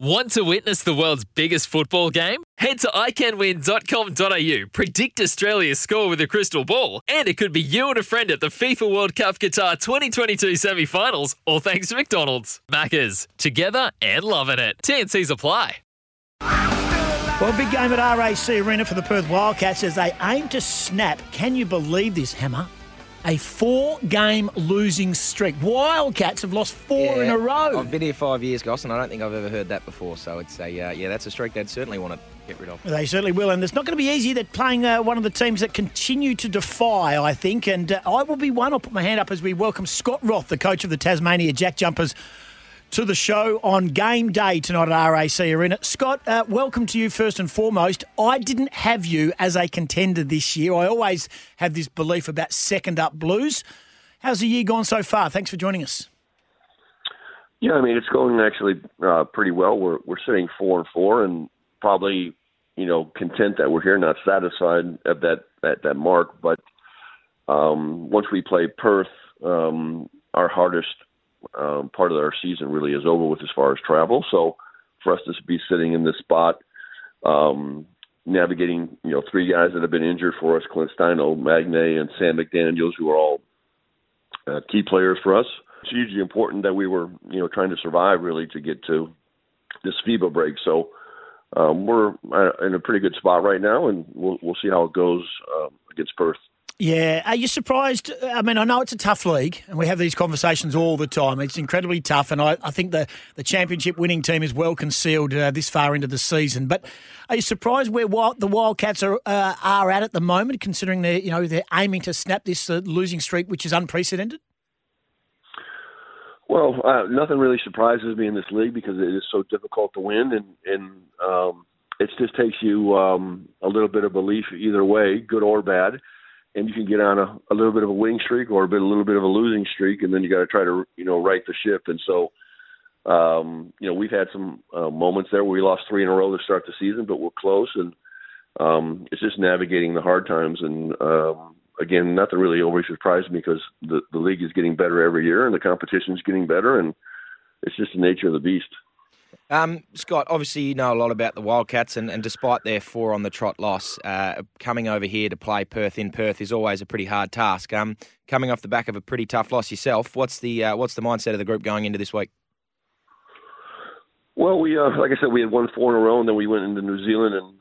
Want to witness the world's biggest football game? Head to iCanWin.com.au, predict Australia's score with a crystal ball, and it could be you and a friend at the FIFA World Cup Qatar 2022 semi finals, all thanks to McDonald's. Maccas, together and loving it. TNC's apply. Well, big game at RAC Arena for the Perth Wildcats as they aim to snap. Can you believe this, Hammer? A four game losing streak. Wildcats have lost four in a row. I've been here five years, Goss, and I don't think I've ever heard that before. So it's a uh, yeah, that's a streak they'd certainly want to get rid of. They certainly will, and it's not going to be easy. They're playing uh, one of the teams that continue to defy, I think, and uh, I will be one. I'll put my hand up as we welcome Scott Roth, the coach of the Tasmania Jack Jumpers, to the show on game day tonight at RAC Arena. Scott, uh, welcome to you first and foremost. I didn't have you as a contender this year. I always have this belief about second up Blues. How's the year gone so far? Thanks for joining us. Yeah, I mean it's going actually uh, pretty well. We're we're sitting four and four, and probably you know content that we're here, not satisfied at that at that mark. But um, once we play Perth, um, our hardest um, part of our season really is over with as far as travel. So for us to be sitting in this spot, um, navigating you know three guys that have been injured for us, Clint Steindl, Magnay, and Sam McDaniel's, who are all uh, key players for us. It's hugely important that we were you know trying to survive really to get to this FIBA break. So um, we're uh, in a pretty good spot right now, and we'll we'll see how it goes um, against Perth. Yeah. Are you surprised? I mean, I know it's a tough league, and we have these conversations all the time. It's incredibly tough, and I, I think the, the championship winning team is well concealed uh, this far into the season. But are you surprised where wild, the Wildcats are uh, are at at the moment, considering they're you know they're aiming to snap this uh, losing streak, which is unprecedented? Well, uh, nothing really surprises me in this league because it is so difficult to win, and and um, it just takes you um, a little bit of belief either way, good or bad, and you can get on a, a little bit of a winning streak or a bit a little bit of a losing streak, and then you got to try to you know right the ship. And so, um, you know, we've had some uh, moments there where we lost three in a row to start the season, but we're close, and um, it's just navigating the hard times and. Um, again, not to really always surprise me because the the league is getting better every year and the competition is getting better, and it's just the nature of the beast. Um, Scott, obviously you know a lot about the Wildcats, and, and despite their four on the trot loss, uh, coming over here to play Perth in Perth is always a pretty hard task. Um, coming off the back of a pretty tough loss yourself, what's the uh, what's the mindset of the group going into this week? Well, we uh, like I said, we had won four in a row, and then we went into New Zealand, and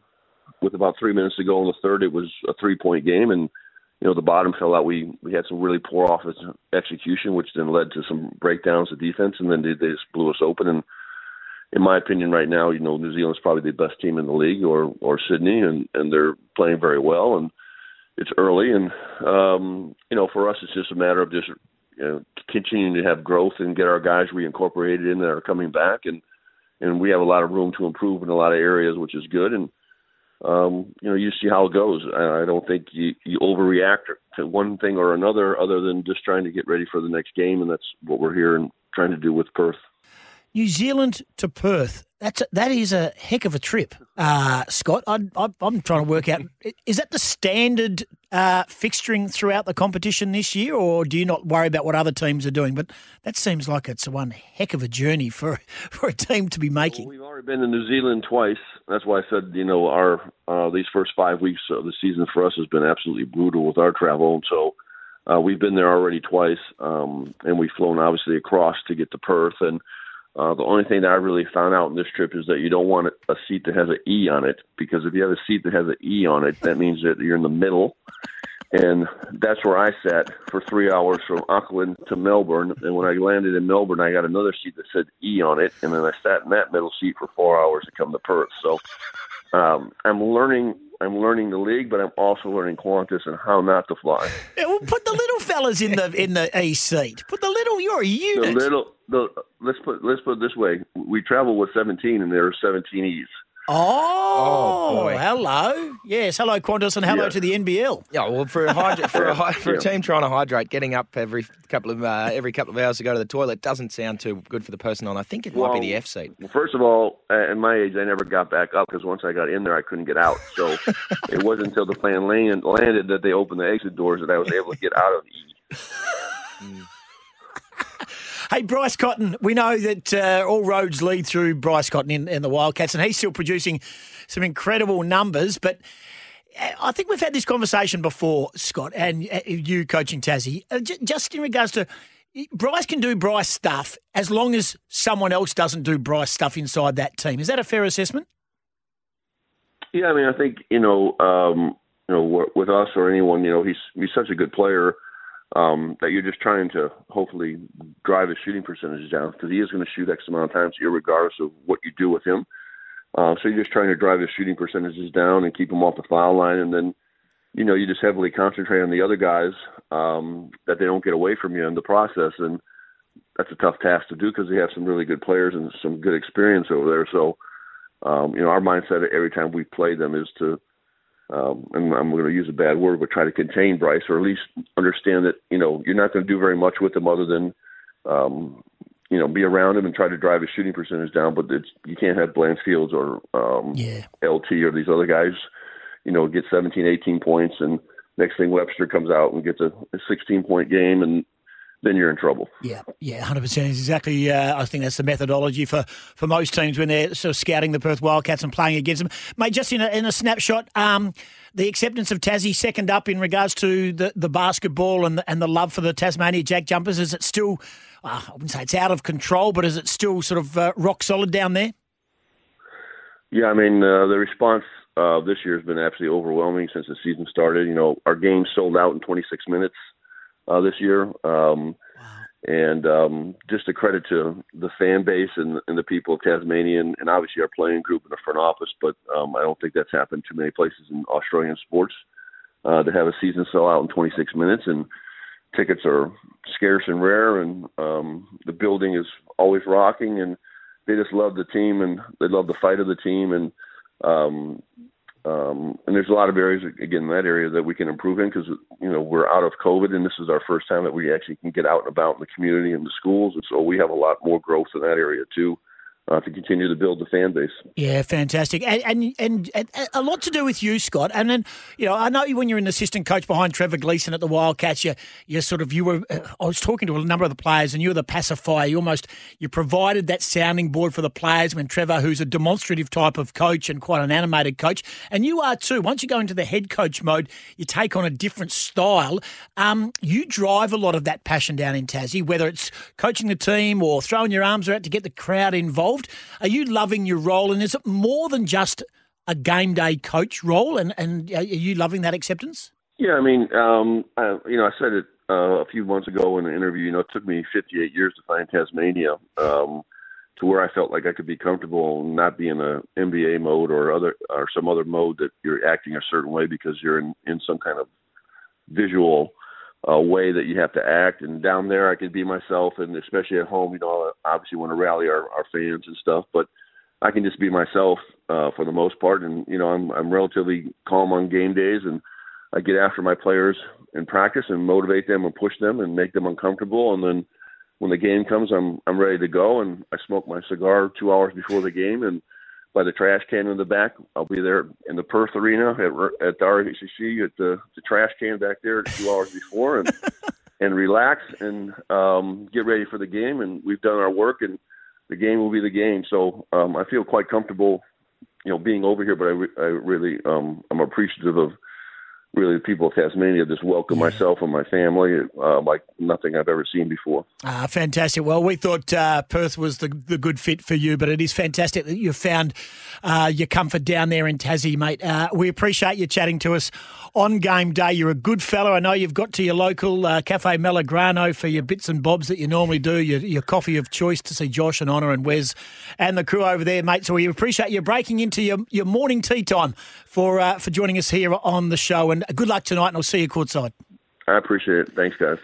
with about three minutes to go in the third, it was a three point game, and you know the bottom fell out. We we had some really poor offensive execution, which then led to some breakdowns of defense, and then they, they just blew us open. And in my opinion, right now, you know, New Zealand's probably the best team in the league, or or Sydney, and and they're playing very well. And it's early, and um, you know, for us, it's just a matter of just you know continuing to have growth and get our guys reincorporated in that are coming back, and and we have a lot of room to improve in a lot of areas, which is good. And um, you know, you see how it goes. I, don't think you, you overreact to one thing or another, other than just trying to get ready for the next game, and that's what we're here and trying to do with Perth. New Zealand to Perth. That's a, that is a heck of a trip, uh, Scott. I, am trying to work out is that the standard uh, fixturing throughout the competition this year, or do you not worry about what other teams are doing? But that seems like it's one heck of a journey for for a team to be making. Well, we've already been to New Zealand twice. That's why I said you know our uh, these first five weeks of the season for us has been absolutely brutal with our travel, and so. Uh, we've been there already twice, um, and we've flown obviously across to get to Perth, and uh, the only thing that I really found out in this trip is that you don't want a seat that has an E on it because if you have a seat that has an E on it, that means that you're in the middle. And that's where I sat for three hours from Auckland to Melbourne. And when I landed in Melbourne, I got another seat that said E on it. And then I sat in that middle seat for four hours to come to Perth. So um, I'm learning I'm learning the league, but I'm also learning Qantas and how not to fly. Yeah, well, put the little fellas in the in the E seat. Put the little. You're a unit. The little, the let's put let's put it this way: we travel with 17, and there are 17 E's. Oh, Oh, hello. Yes, hello Qantas and hello Yeah. to the NBL. Yeah, well, for a hydra- for a hy- for a team trying to hydrate, getting up every couple of uh, every couple of hours to go to the toilet doesn't sound too good for the person on. I think it might be the F seat. Well, first of all, uh, at my age, I never got back up because once I got in there, I couldn't get out. So it wasn't until the plane land, landed that they opened the exit doors that I was able to get out of E. Hey, Bryce Cotton, we know that uh, all roads lead through Bryce Cotton in, in the Wildcats, and he's still producing some incredible numbers. But uh, I think we've had this conversation before, Scott, and uh, you coaching Tassie, uh, just in regards to Bryce can do Bryce stuff as long as someone else doesn't do Bryce stuff inside that team. Is that a fair assessment? Yeah, I mean, I think you know, um, you know, with us or anyone, you know, he's he's such a good player um, that you're just trying to hopefully drive his shooting percentage down because he is going to shoot X amount of times, regardless of what you do with him. Uh, so you're just trying to drive his shooting percentages down and keep him off the foul line, and then you know you just heavily concentrate on the other guys um, that they don't get away from you in the process, and that's a tough task to do because they have some really good players and some good experience over there. So um, you know, our mindset every time we play them is to, um, and I'm going to use a bad word, but try to contain Bryce, or at least understand that you know you're not going to do very much with him other than, um, you know, be around him and try to drive his shooting percentage down. But it's you can't have Lance Fields or um, Yeah. LT or these other guys, you know, get 17, 18 points, and next thing Webster comes out and gets a, a 16 point game, and then you're in trouble. Yeah, yeah, hundred percent. Exactly. Uh, I think that's the methodology for, for most teams when they're sort of scouting the Perth Wildcats and playing against them. Mate, just in a, in a snapshot, um, the acceptance of Tassie second up in regards to the, the basketball and the, and the love for the Tasmania Jack Jumpers. Is it still? Uh, I wouldn't say it's out of control, but is it still sort of uh, rock solid down there? Yeah, I mean uh, the response uh, this year has been absolutely overwhelming since the season started. You know, our games sold out in 26 minutes uh, this year, um, and um, just a credit to the fan base and, and the people of Tasmania, and, and obviously our playing group and the front office. But um, I don't think that's happened too many places in Australian sports uh, to have a season sell out in 26 minutes and. Tickets are scarce and rare, and um, the building is always rocking, and they just love the team and they love the fight of the team and um um and there's a lot of areas again in that area that we can improve in because you know we're out of covid and this is our first time that we actually can get out and about in the community and the schools. And so we have a lot more growth in that area too uh, to continue to build the fan base Yeah, fantastic, and, and and a lot to do with you, Scott. And then you know, I know when you're an assistant coach behind Trevor Gleeson at the Wildcats. You, you sort of you were. Uh, I was talking to a number of the players, and you were the pacifier. You almost you provided that sounding board for the players when Trevor, who's a demonstrative type of coach and quite an animated coach, and you are too. Once you go into the head coach mode, you take on a different style. Um, you drive a lot of that passion down in Tassie, whether it's coaching the team or throwing your arms out to get the crowd involved. Are you loving your role, and is it more than just a game day coach role? And and are you loving that acceptance? yeah i mean um I, you know i said it uh, a few months ago in an interview you know it took me 58 years to find tasmania um to where I felt like I could be comfortable and not be in a NBA mode or other or some other mode that you're acting a certain way because you're in in some kind of visual uh, way that you have to act. And down there, I could be myself, and especially at home, you know, I obviously want to rally our, our fans and stuff, but I can just be myself uh, for the most part. And you know, I'm I'm relatively calm on game days, and I get after my players in practice and motivate them and push them and make them uncomfortable, and then when the game comes, I'm I'm ready to go, and I smoke my cigar two hours before the game, and by the trash can in the back, I'll be there in the Perth Arena at at the RHCC at the the trash can back there two hours before, and and relax and um, get ready for the game. And we've done our work, and the game will be the game. So um, I feel quite comfortable, you know, being over here. But I, re- I really um, I'm appreciative of really the people of Tasmania just welcome myself and my family uh, like nothing I've ever seen before. Ah, fantastic. Well, we thought uh, Perth was the, the good fit for you, but it is fantastic that you've found uh, your comfort down there in Tassie, mate. Uh, we appreciate you chatting to us on game day. You're a good fellow. I know you've got to your local uh, Cafe Melograno for your bits and bobs that you normally do, your, your coffee of choice to see Josh and Honor and Wes and the crew over there, mate. So we appreciate you breaking into your, your morning tea time for uh, for joining us here on the show. And good luck tonight, and I'll see you courtside. I appreciate it. Thanks, guys.